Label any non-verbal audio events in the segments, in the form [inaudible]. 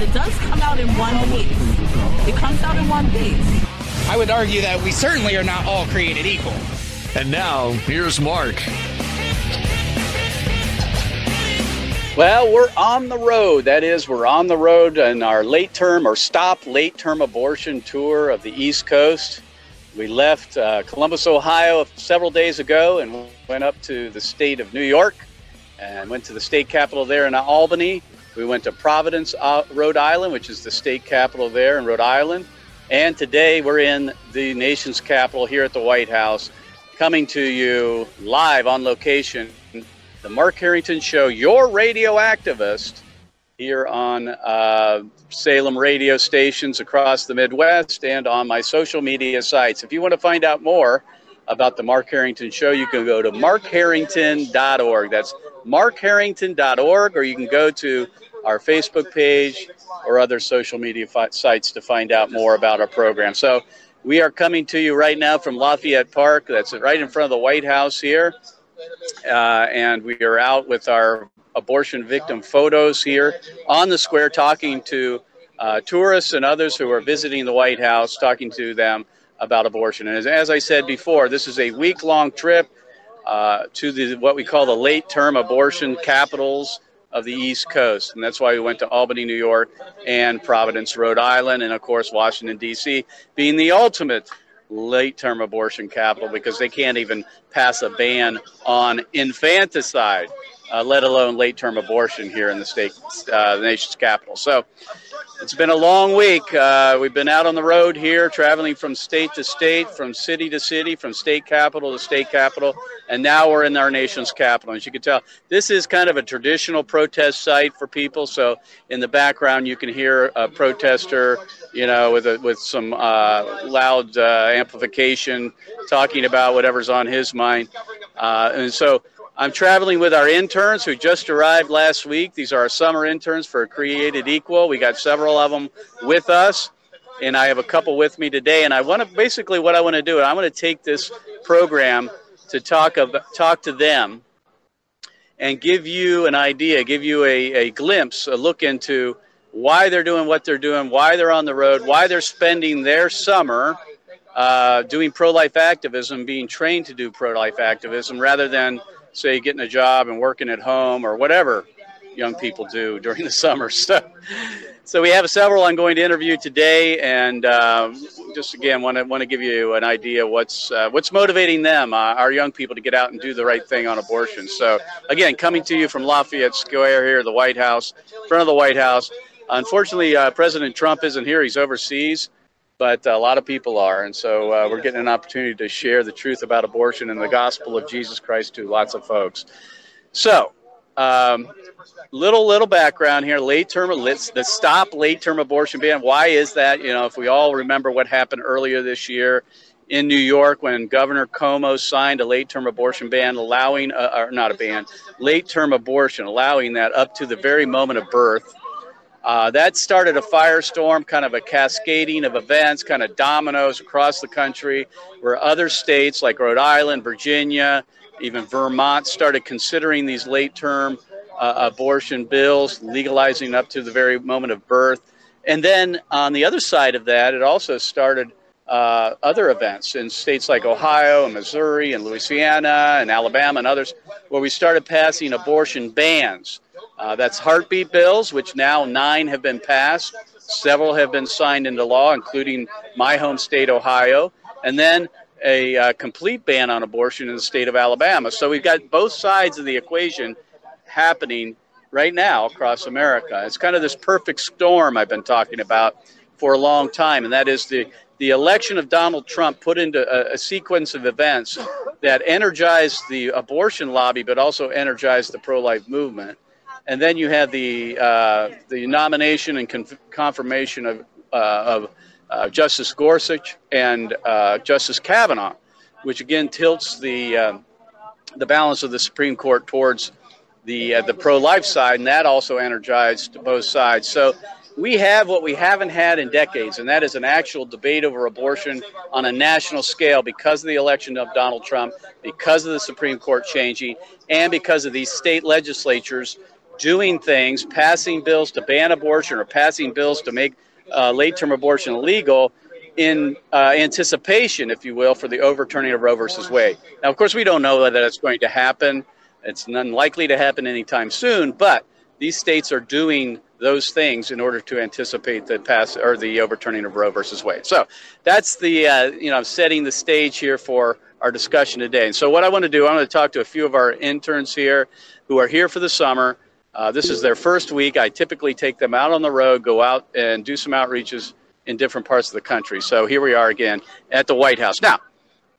It does come out in one piece. It comes out in one piece. I would argue that we certainly are not all created equal. And now, here's Mark. Well, we're on the road. That is, we're on the road in our late term or stop late term abortion tour of the East Coast. We left uh, Columbus, Ohio several days ago and went up to the state of New York and went to the state capital there in Albany. We went to Providence, uh, Rhode Island, which is the state capital there in Rhode Island. And today we're in the nation's capital here at the White House, coming to you live on location. The Mark Harrington Show, your radio activist, here on uh, Salem radio stations across the Midwest and on my social media sites. If you want to find out more about the Mark Harrington Show, you can go to markharrington.org. That's markharrington.org, or you can go to our Facebook page or other social media fi- sites to find out more about our program. So we are coming to you right now from Lafayette Park. That's right in front of the White House here. Uh, and we are out with our abortion victim photos here on the square, talking to uh, tourists and others who are visiting the White House, talking to them about abortion. And as, as I said before, this is a week long trip uh, to the what we call the late term abortion capitals of the East Coast. And that's why we went to Albany, New York, and Providence, Rhode Island, and of course, Washington, D.C., being the ultimate late term abortion capital because they can't even pass a ban on infanticide uh, let alone late term abortion here in the state, uh, the nation's capital. So it's been a long week. Uh, we've been out on the road here, traveling from state to state, from city to city, from state capital to state capital, and now we're in our nation's capital. As you can tell, this is kind of a traditional protest site for people. So in the background, you can hear a protester, you know, with a, with some uh, loud uh, amplification, talking about whatever's on his mind, uh, and so. I'm traveling with our interns who just arrived last week. These are our summer interns for Created Equal. We got several of them with us, and I have a couple with me today. And I want to basically what I want to do, I want to take this program to talk of, talk to them and give you an idea, give you a, a glimpse, a look into why they're doing what they're doing, why they're on the road, why they're spending their summer uh, doing pro life activism, being trained to do pro life activism, rather than say getting a job and working at home or whatever young people do [laughs] during the summer. [laughs] So, so we have several I'm going to interview today, and uh, just again want to want to give you an idea what's uh, what's motivating them, uh, our young people, to get out and do the right thing on abortion. So again, coming to you from Lafayette Square here, the White House, front of the White House. Unfortunately, uh, President Trump isn't here; he's overseas but a lot of people are. And so uh, we're getting an opportunity to share the truth about abortion and the gospel of Jesus Christ to lots of folks. So, um, little little background here. Late term, let's the stop late term abortion ban. Why is that? You know, if we all remember what happened earlier this year in New York when Governor Cuomo signed a late term abortion ban, allowing, uh, or not a ban, late term abortion, allowing that up to the very moment of birth. Uh, that started a firestorm, kind of a cascading of events, kind of dominoes across the country, where other states like Rhode Island, Virginia, even Vermont started considering these late term uh, abortion bills, legalizing up to the very moment of birth. And then on the other side of that, it also started uh, other events in states like Ohio and Missouri and Louisiana and Alabama and others, where we started passing abortion bans. Uh, that's heartbeat bills, which now nine have been passed. Several have been signed into law, including my home state, Ohio, and then a uh, complete ban on abortion in the state of Alabama. So we've got both sides of the equation happening right now across America. It's kind of this perfect storm I've been talking about for a long time, and that is the, the election of Donald Trump put into a, a sequence of events that energized the abortion lobby, but also energized the pro life movement and then you had the uh, the nomination and conf- confirmation of uh, of uh, Justice Gorsuch and uh, Justice Kavanaugh, which again tilts the uh, the balance of the Supreme Court towards the uh, the pro-life side, and that also energized both sides. So we have what we haven't had in decades, and that is an actual debate over abortion on a national scale because of the election of Donald Trump, because of the Supreme Court changing, and because of these state legislatures doing things, passing bills to ban abortion or passing bills to make uh, late term abortion illegal in uh, anticipation, if you will, for the overturning of Roe versus Wade. Now, of course, we don't know that that's going to happen. It's unlikely to happen anytime soon, but these states are doing those things in order to anticipate the pass or the overturning of Roe versus Wade. So that's the uh, you know setting the stage here for our discussion today. And so what I want to do, I want to talk to a few of our interns here who are here for the summer. Uh, this is their first week. I typically take them out on the road, go out and do some outreaches in different parts of the country. So here we are again at the White House. Now,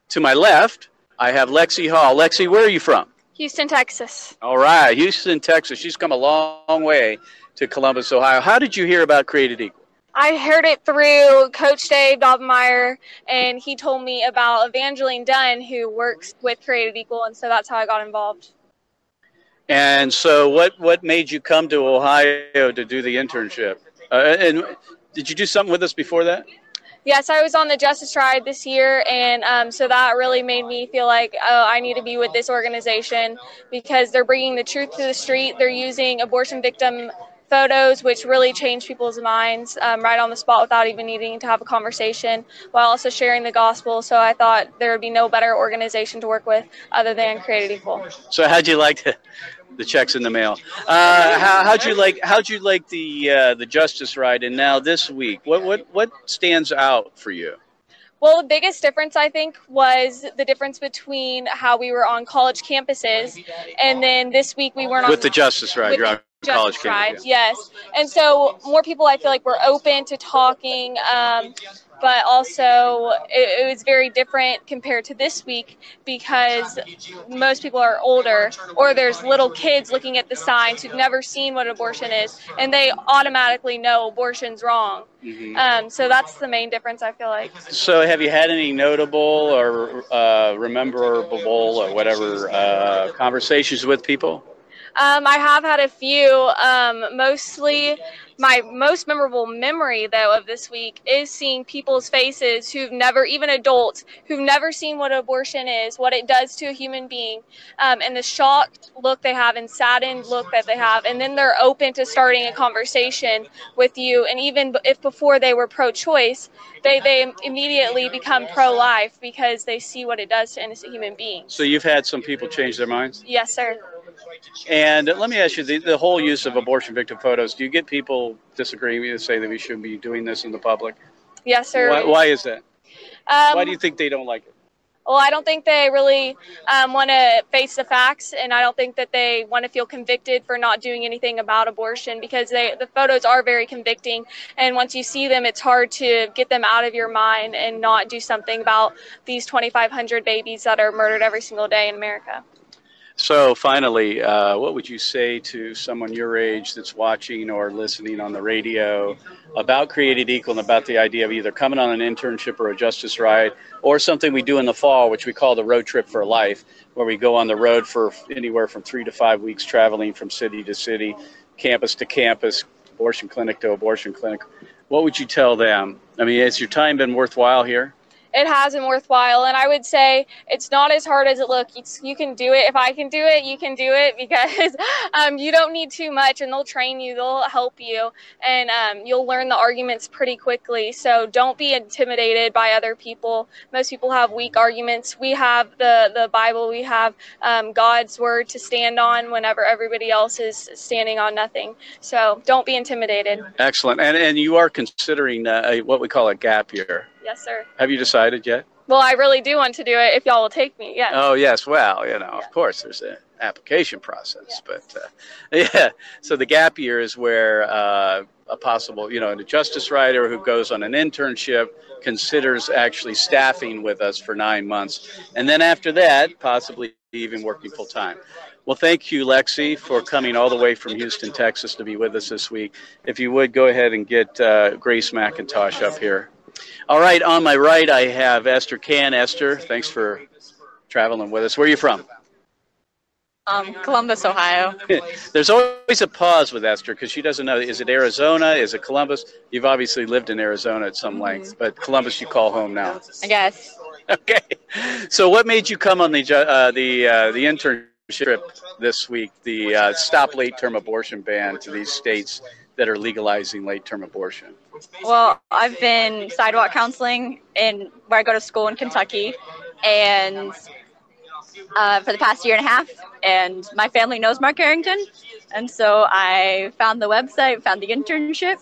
to my left, I have Lexi Hall. Lexi, where are you from? Houston, Texas. All right, Houston, Texas. She's come a long way to Columbus, Ohio. How did you hear about Created Equal? I heard it through Coach Dave Dobbenmeyer, and he told me about Evangeline Dunn, who works with Created Equal, and so that's how I got involved. And so, what what made you come to Ohio to do the internship? Uh, and did you do something with us before that? Yes, I was on the Justice Ride this year, and um, so that really made me feel like, oh, I need to be with this organization because they're bringing the truth to the street. They're using abortion victim photos, which really change people's minds um, right on the spot without even needing to have a conversation, while also sharing the gospel. So I thought there would be no better organization to work with other than Created Equal. So how'd you like to? The checks in the mail. Uh, how, how'd you like? How'd you like the uh, the Justice Ride? And now this week, what what what stands out for you? Well, the biggest difference I think was the difference between how we were on college campuses, and then this week we weren't with on the Justice Ride. with You're the on college Ride, campus. yes. And so more people I feel like were open to talking, um, but also it, it was very different compared to this week because most people are older or there's little kids looking at the signs who've never seen what abortion is and they automatically know abortion's wrong. Mhm. Um, so that's the main difference I feel like. So, have you had any notable or uh, rememberable or whatever uh, conversations with people? Um, I have had a few. Um, mostly, my most memorable memory though of this week is seeing people's faces who've never, even adults, who've never seen what abortion is, what it does to a human being, um, and the shocked look they have and saddened look that they have, and then they're open to starting a conversation with you. And even if before they were pro-choice, they they immediately become pro-life because they see what it does to innocent human beings. So, you've had some people change their minds? Yes, sir. And let me ask you the, the whole use of abortion victim photos, do you get people disagreeing with you, say that we shouldn't be doing this in the public? Yes, sir. Why, why is that? Um, Why do you think they don't like it? Well, I don't think they really um, want to face the facts, and I don't think that they want to feel convicted for not doing anything about abortion because they, the photos are very convicting. And once you see them, it's hard to get them out of your mind and not do something about these 2,500 babies that are murdered every single day in America. So, finally, uh, what would you say to someone your age that's watching or listening on the radio about Created Equal and about the idea of either coming on an internship or a justice ride or something we do in the fall, which we call the road trip for life, where we go on the road for anywhere from three to five weeks traveling from city to city, campus to campus, abortion clinic to abortion clinic? What would you tell them? I mean, has your time been worthwhile here? It has been worthwhile. And i would say it's not as hard as it looks. You can do it. If i can do it you can do it [laughs] because um, you don't need too much and they'll train you. They'll help you and um, you'll learn the arguments pretty quickly. So don't be intimidated by other people. Most people have weak arguments. We have the, the bible. We have um, god's word to stand on whenever everybody else is standing on nothing. So don't be intimidated. Excellent. And, and you are considering uh, what we call a gap year. Yes sir Have you decided yet? well i really do want to do it if y'all will take me yes Oh yes, well, you know, of course, there's an application process, but uh, [laughs] yeah. So the gap year is where uh, a possible, you know, a justice writer who goes on an internship considers actually staffing with us for nine months, and then after that, possibly even working full time. Well, thank you, Lexi, for coming all the way from Houston, Texas to be with us this week. If you would, go ahead and get uh, Grace McIntosh up here. All right, on my right, I have Esther Can. Esther, thanks for traveling with us. Where are you from? Um, Columbus, Ohio. [laughs] There's always a pause with Esther because she doesn't know is it Arizona? Is it Columbus? You've obviously lived in Arizona at some length, but Columbus you call home now. I guess. [laughs] Okay. So, what made you come on the uh, the uh, the internship trip this week? The uh, stop late term abortion ban to these states that are legalizing late term abortion. Well, I've been sidewalk counseling in where I go to school in Kentucky, and uh, for the past year and a half, and my family knows Mark Harrington, and so I found the website, found the internship,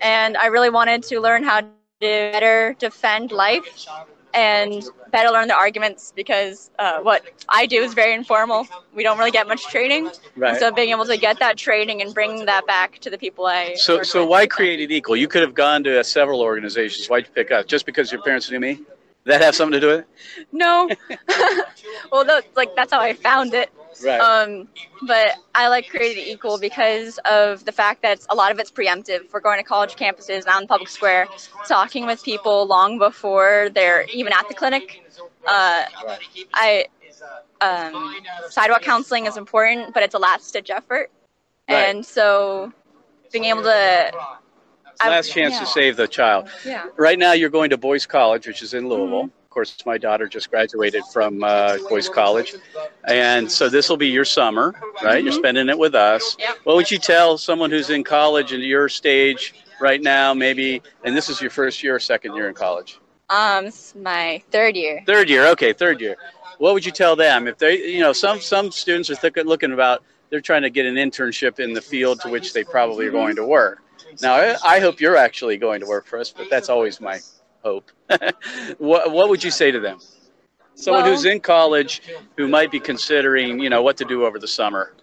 and I really wanted to learn how to better defend life and better learn the arguments because uh, what I do is very informal. We don't really get much training, Right. so being able to get that training and bring that back to the people I So, so why created equal? You could have gone to uh, several organizations. Why'd you pick us? Just because your parents knew me? That have something to do with it? No. [laughs] well, that's like that's how I found it. Right. Um, but I like Created Equal because of the fact that a lot of it's preemptive. We're going to college campuses out in public square, talking with people long before they're even at the clinic. Uh, I um, sidewalk counseling is important, but it's a last ditch effort, Right. and so being able to Last chance yeah. to save the child. Yeah. Right now, you're going to Boyce College, which is in Louisville. Mm-hmm. Of course, my daughter just graduated from uh, Boyce College, and so this will be your summer, right? You're spending it with us. Mm-hmm. Yep. What would you tell someone who's in college and your stage right now, maybe? And this is your first year or second year in college? Um, it's my third year. Third year, okay, third year. What would you tell them if they, you know, some some students are th- looking about they're trying to get an internship in the field to which they probably are going to work. Now, I, I hope you're actually going to work for us, but that's always my hope. [laughs] what what would you say to them? Someone Well- who's in college who might be considering, you know, what to do over the summer,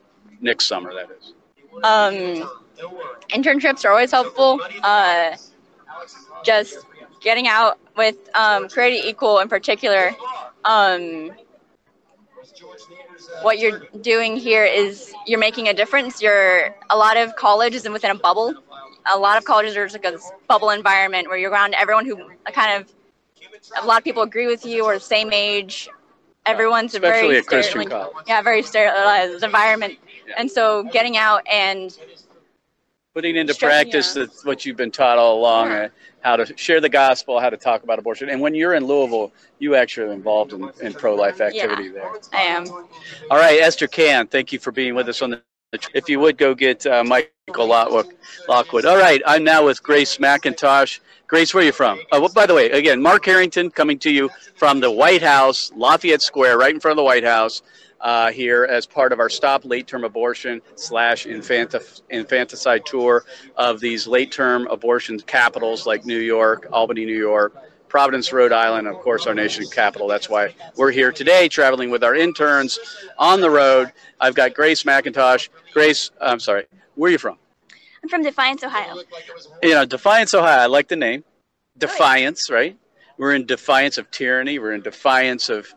next summer, that is. um, internships are always helpful. Uh, just getting out with um, Creative Equal in particular. Um, what you're doing here is you're making a difference. You're a lot of college is within a bubble. A lot of colleges are just like a bubble environment where you're around everyone who kind of a lot of people agree with you or the same age. Everyone's a Especially very a Christian college. Yeah, very sterilized environment. Yeah. And so getting out and putting into practice yeah. what you've been taught all along, Yeah. uh, how to share the gospel, how to talk about abortion. And when you're in Louisville, you actually are involved in, in pro-life activity there. I am. All right, Esther Can, thank you for being with us on the. If you would go get uh, Michael Lockwood. All right, I'm now with Grace McIntosh. Grace, where are you from? Oh, well, by the way, again, Mark Harrington coming to you from the White House, Lafayette Square, right in front of the White House, uh, here as part of our Stop Late Term Abortion slash infanti- infanticide tour of these late term abortion capitals like New York, Albany, New York, Providence, Rhode Island, of course, our nation's capital. That's why we're here today, traveling with our interns on the road. I've got Grace McIntosh. Grace, I'm sorry, where are you from? I'm from Defiance, Ohio. You know, Defiance, Ohio. I like the name. Defiance, right? We're in defiance of tyranny. We're in defiance of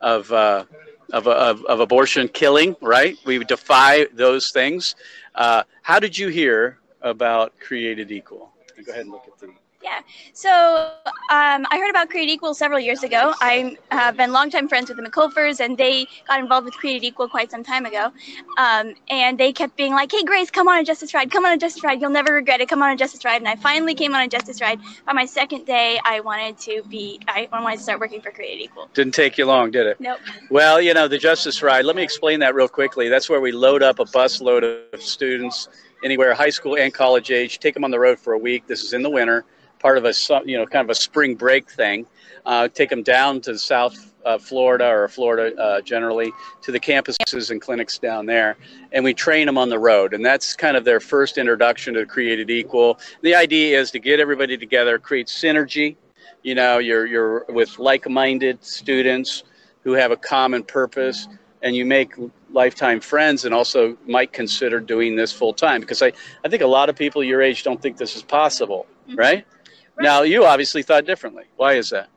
of uh, of, of, of abortion killing, right? We defy those things. Uh, how did you hear about Created Equal? Go ahead and look at the. Yeah. So um, I heard about Create Equal several years ago. I have been longtime friends with the McCulfers, and they got involved with Create Equal quite some time ago. Um, and they kept being like, "Hey, Grace, come on a Justice Ride. Come on a Justice Ride. You'll never regret it. Come on a Justice Ride." And I finally came on a Justice Ride. By my second day, I wanted to be. I wanted to start working for Create Equal. Didn't take you long, did it? Nope. Well, you know, the Justice Ride, let me explain that real quickly. That's where we load up a bus load of students, anywhere high school and college age, take them on the road for a week. This is in the winter, part of a, you know, kind of a spring break thing. Uh, take them down to South uh, Florida or Florida uh, generally to the campuses and clinics down there, and we train them on the road. And that's kind of their first introduction to Created Equal. The idea is to get everybody together, create synergy. You know, you're, you're with like minded students who have a common purpose and you make lifetime friends and also might consider doing this full time because I, I think a lot of people your age don't think this is possible right? Now you obviously thought differently why is that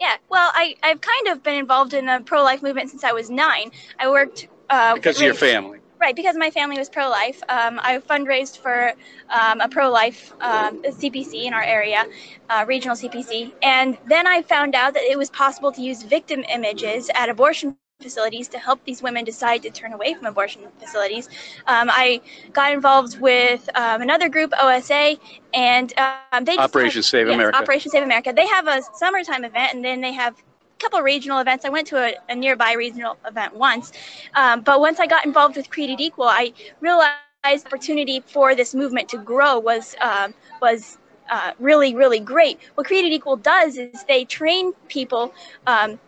Yeah, well, I, I've kind of been involved in the pro life movement since I was nine. I worked uh, Because of your family. Right, because my family was pro life. Um, I fundraised for um, a pro life um, CPC in our area, uh, regional CPC. And then I found out that it was possible to use victim images at abortion facilities to help these women decide to turn away from abortion facilities. Um, I got involved with um, another group, OSA, and um, they just Operation have- Save yes, America. Operation Save America. They have a summertime event, and then they have a couple regional events. I went to a, a nearby regional event once, um, but once I got involved with Created Equal, I realized opportunity for this movement to grow was um, was uh, really really great. What Created Equal does is they train people. Um,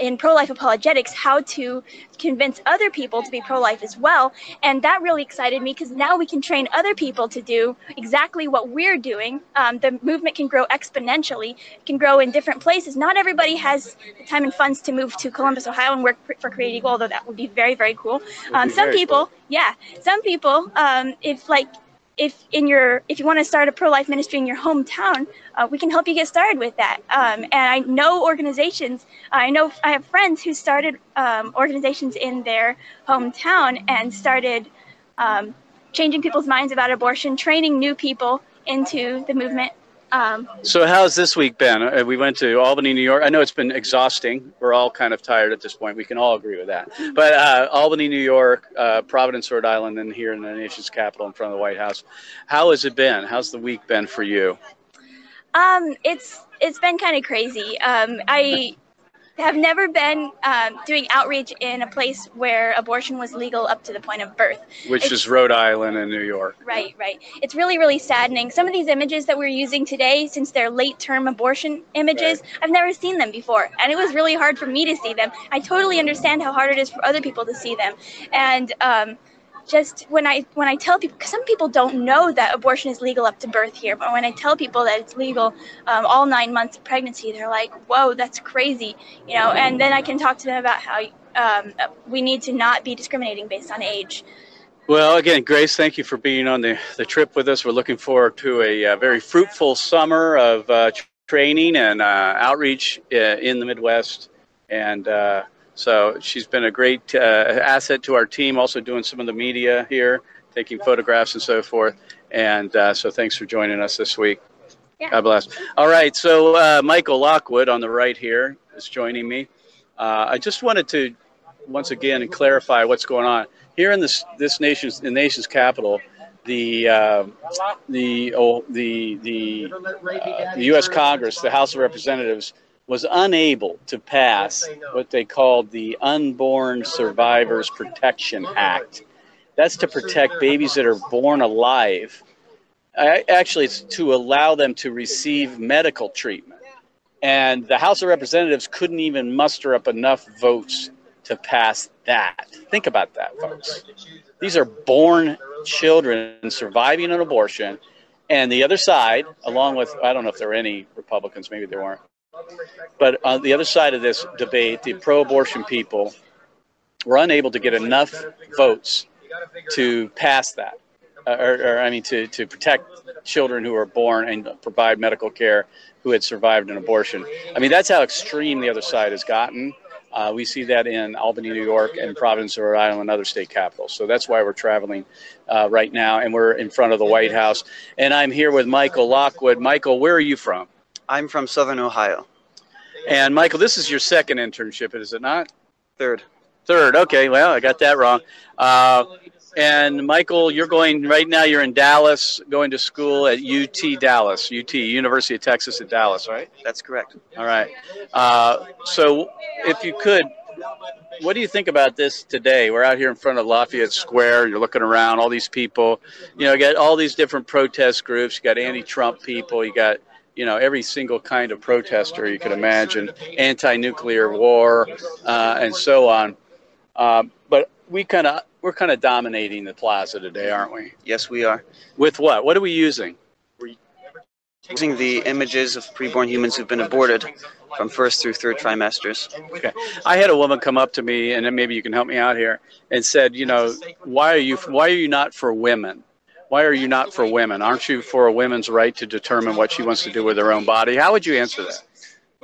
in pro-life apologetics how to convince other people to be pro-life as well. And that really excited me because now we can train other people to do exactly what we're doing. Um, the movement can grow exponentially can grow in different places. Not everybody has the time and funds to move to columbus ohio and work for create equal although that would be very very cool. Um, some people yeah some people um, if like if in your if you want to start a pro-life ministry in your hometown uh, we can help you get started with that. Um, and i know organizations i know i have friends who started um, organizations in their hometown and started um, changing people's minds about abortion training new people into the movement um, So how's this week been? Uh, We went to Albany, New York. I know it's been exhausting. We're all kind of tired at this point. We can all agree with that. But uh, Albany, New York, uh, Providence, Rhode Island, and here in the nation's capital in front of the White House. How has it been? How's the week been for you? Um, it's it's been kind of crazy. Um, I have never been um, doing outreach in a place where abortion was legal up to the point of birth. Which It's- is Rhode Island and New York. Right, right. It's really, really saddening. Some of these images that we're using today, since they're late term abortion images, I've never seen them before. And it was really hard for me to see them. I totally understand how hard it is for other people to see them. And um, just when I when I tell people, because some people don't know that abortion is legal up to birth here, but when I tell people that it's legal um, all nine months of pregnancy, they're like, "Whoa, that's crazy," you know. And then I can talk to them about how um, we need to not be discriminating based on age. Well, again, Grace, thank you for being on the, the trip with us. We're looking forward to a, uh very fruitful summer of uh, training and uh, outreach uh, in the Midwest. And uh, so she's been a great uh, asset to our team, also doing some of the media here, taking photographs and so forth. And uh, so thanks for joining us this week. Yeah. God bless. All right, so uh, Michael Lockwood on the right here is joining me. Uh, I just wanted to once again clarify what's going on here in this this nation's the nation's capital. The uh, the oh, the the, uh, the U.S. Congress, the House of Representatives, was unable to pass what they called the Unborn Survivors Protection Act. That's to protect babies that are born alive. I, actually, it's to allow them to receive medical treatment. And the House of Representatives couldn't even muster up enough votes to pass that. Think about that, folks. These are born children surviving an abortion. And the other side, along with, I don't know if there were any Republicans, maybe there weren't, but on the other side of this debate, the pro abortion people were unable to get enough votes to pass that. Uh, or, or, I mean, to, to protect children who are born and provide medical care who had survived an abortion. I mean, that's how extreme the other side has gotten. Uh, we see that in Albany, New York, and Providence, Rhode Island, and other state capitals. So that's why we're traveling uh, right now, and we're in front of the White House. And I'm here with Michael Lockwood. Michael, where are you from? I'm from Southern Ohio. And Michael, this is your second internship, is it not? Third. Third. Okay. Well, I got that wrong. Uh, and Michael, you're going right now. You're in Dallas, going to school at UT Dallas, UT University of Texas at Dallas, right? That's correct. All right. Uh, so, if you could, what do you think about this today? We're out here in front of Lafayette Square. You're looking around, all these people. You know, you got all these different protest groups. You got anti-Trump people. You got you know every single kind of protester you could imagine, anti-nuclear war, uh, and so on. Uh, but we kind of we're kind of dominating the plaza today, aren't we? Yes, we are. With what? What are we using? Using the images of preborn humans who've been aborted from first through third trimesters. Okay. I had a woman come up to me, and then maybe you can help me out here, and said, you know, why are you why are you not for women? Why are you not for women? Aren't you for a woman's right to determine what she wants to do with her own body? How would you answer that?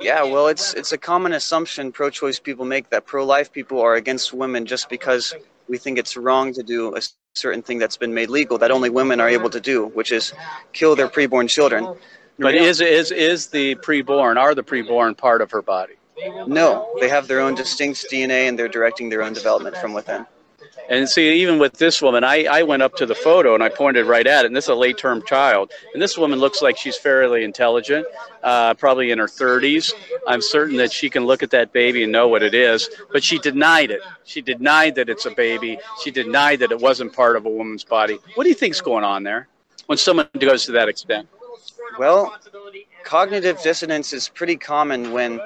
Yeah, well, it's it's a common assumption pro-choice people make that pro-life people are against women just because we think it's wrong to do a certain thing that's been made legal that only women are able to do, which is kill their preborn children. But is is is the preborn are the preborn part of her body? No, they have their own distinct DNA and they're directing their own development from within. And see, even with this woman, I, I went up to the photo and I pointed right at it. And this is a late term child. And this woman looks like she's fairly intelligent, uh, probably in her 30s. I'm certain that she can look at that baby and know what it is. But she denied it. She denied that it's a baby. She denied that it wasn't part of a woman's body. What do you think's going on there when someone goes to that extent? Well, cognitive dissonance is pretty common when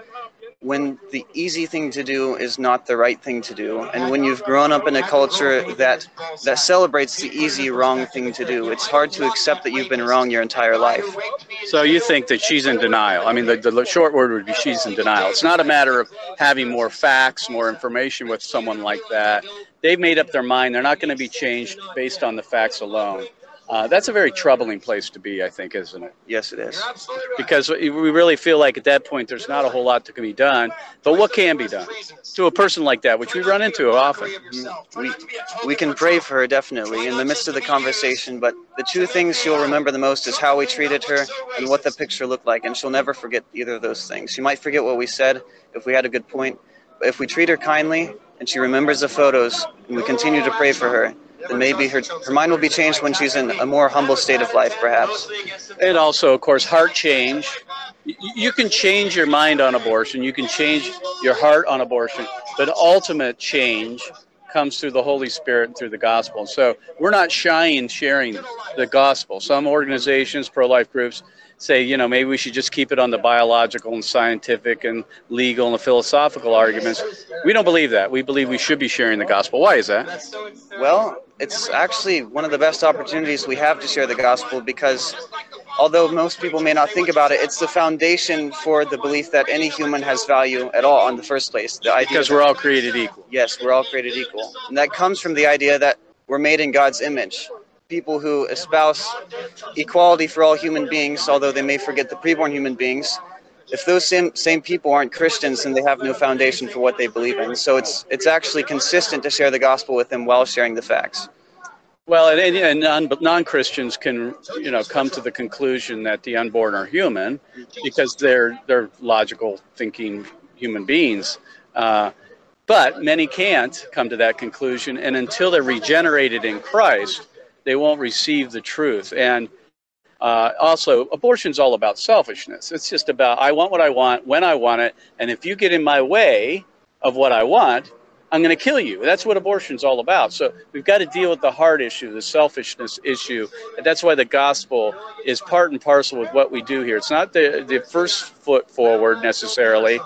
when the easy thing to do is not the right thing to do. And when you've grown up in a culture that that celebrates the easy wrong thing to do it's hard to accept that you've been wrong your entire life. So you think that she's in denial? I mean the, the short word would be she's in denial. It's not a matter of having more facts more information with someone like that. They've made up their mind. They're not going to be changed based on the facts alone uh, that's a very troubling place to be, I think, isn't it? Yes, it is. Because we really feel like at that point there's not a whole lot that can be done. But what can be done to a person like that, which we run into often? We, we can pray for her definitely in the midst of the conversation, but the two things she'll remember the most is how we treated her and what the picture looked like, and she'll never forget either of those things. She might forget what we said if we had a good point, but if we treat her kindly and she remembers the photos and we continue to pray for her, then maybe her, her mind will be changed when she's in a more humble state of life, perhaps. And also, of course, heart change. You can change your mind on abortion, you can change your heart on abortion, but ultimate change comes through the Holy Spirit and through the gospel. So we're not shy in sharing the gospel. Some organizations, pro life groups, say, you know, maybe we should just keep it on the biological and scientific and legal and the philosophical arguments. We don't believe that. We believe we should be sharing the gospel. Why is that? Well, it's actually one of the best opportunities we have to share the gospel because although most people may not think about it, it's the foundation for the belief that any human has value at all in the first place. The idea because we're all created equal. Yes, we're all created equal. And that comes from the idea that we're made in God's image. People who espouse equality for all human beings, although they may forget the preborn human beings, if those same, same people aren't Christians, then they have no foundation for what they believe in. So it's it's actually consistent to share the gospel with them while sharing the facts. Well, and, and non, non-Christians can, you know, come to the conclusion that the unborn are human because they're they're logical thinking human beings. Uh, but many can't come to that conclusion, and until they're regenerated in Christ, they won't receive the truth. And uh, also, abortion's all about selfishness. It's just about I want what I want when I want it, and if you get in my way of what I want, I'm going to kill you. That's what abortion's all about. So we've got to deal with the heart issue, the selfishness issue. And that's why the gospel is part and parcel with what we do here. It's not the, the first foot forward necessarily,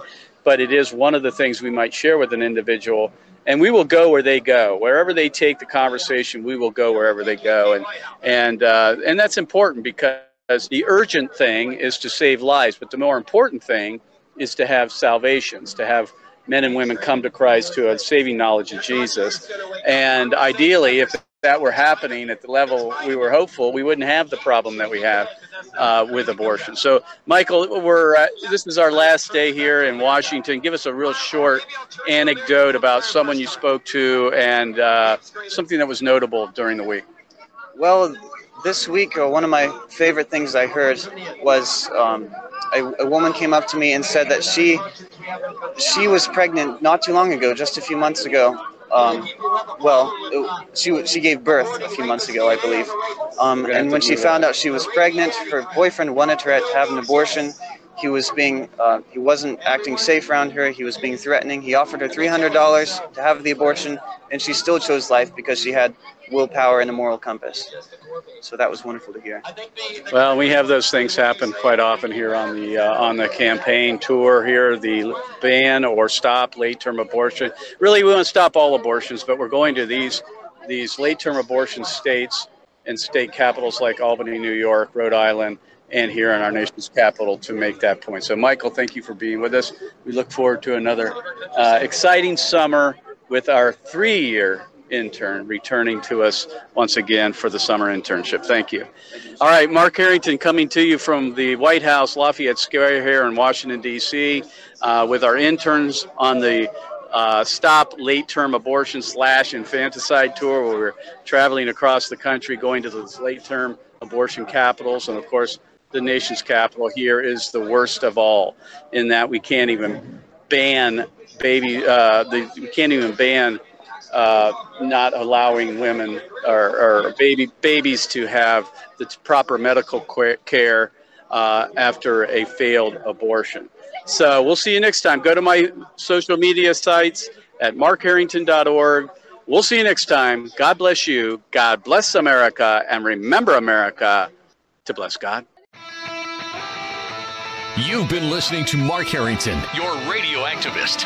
but it is one of the things we might share with an individual and we will go where they go. Wherever they take the conversation, we will go wherever they go, and and uh, and that's important because the urgent thing is to save lives, but the more important thing is to have salvations, to have men and women come to Christ to a saving knowledge of Jesus, and ideally, if that were happening at the level we were hopeful, we wouldn't have the problem that we have uh, with abortion. So, Michael, we're uh, this is our last day here in Washington. Give us a real short anecdote about someone you spoke to and uh, something that was notable during the week. Well, this week, uh, one of my favorite things I heard was um, a, a woman came up to me and said that she she was pregnant not too long ago, just a few months ago, um, well, it, she she gave birth a few months ago, I believe. Um, and when she found out she was pregnant, her boyfriend wanted her to have an abortion. He was being uh, he wasn't acting safe around her. He was being threatening. He offered her three hundred dollars to have the abortion, and she still chose life because she had willpower and a moral compass. So that was wonderful to hear. Well, we have those things happen quite often here on the uh, on the campaign tour here, the ban or stop late-term abortion. Really, we want to stop all abortions, but we're going to these these late-term abortion states and state capitals like Albany, New York, Rhode Island, and here in our nation's capital to make that point. So, Michael, thank you for being with us. We look forward to another uh, exciting summer with our three-year intern returning to us once again for the summer internship. Thank you. All right, Mark Harrington coming to you from the White House, Lafayette Square here in Washington, D.C., uh, with our interns on the uh, Stop Late Term Abortion slash Infanticide Tour, where we're traveling across the country, going to the late term abortion capitals. And of course, the nation's capital here is the worst of all, in that we can't even ban baby, uh, the, we can't even ban uh, not allowing women or, or, baby babies to have the proper medical care uh, after a failed abortion. So we'll see you next time. Go to my social media sites at markharrington.org. We'll see you next time. God bless you. God bless America. And remember, America, to bless God. You've been listening to Mark Harrington, your radio activist.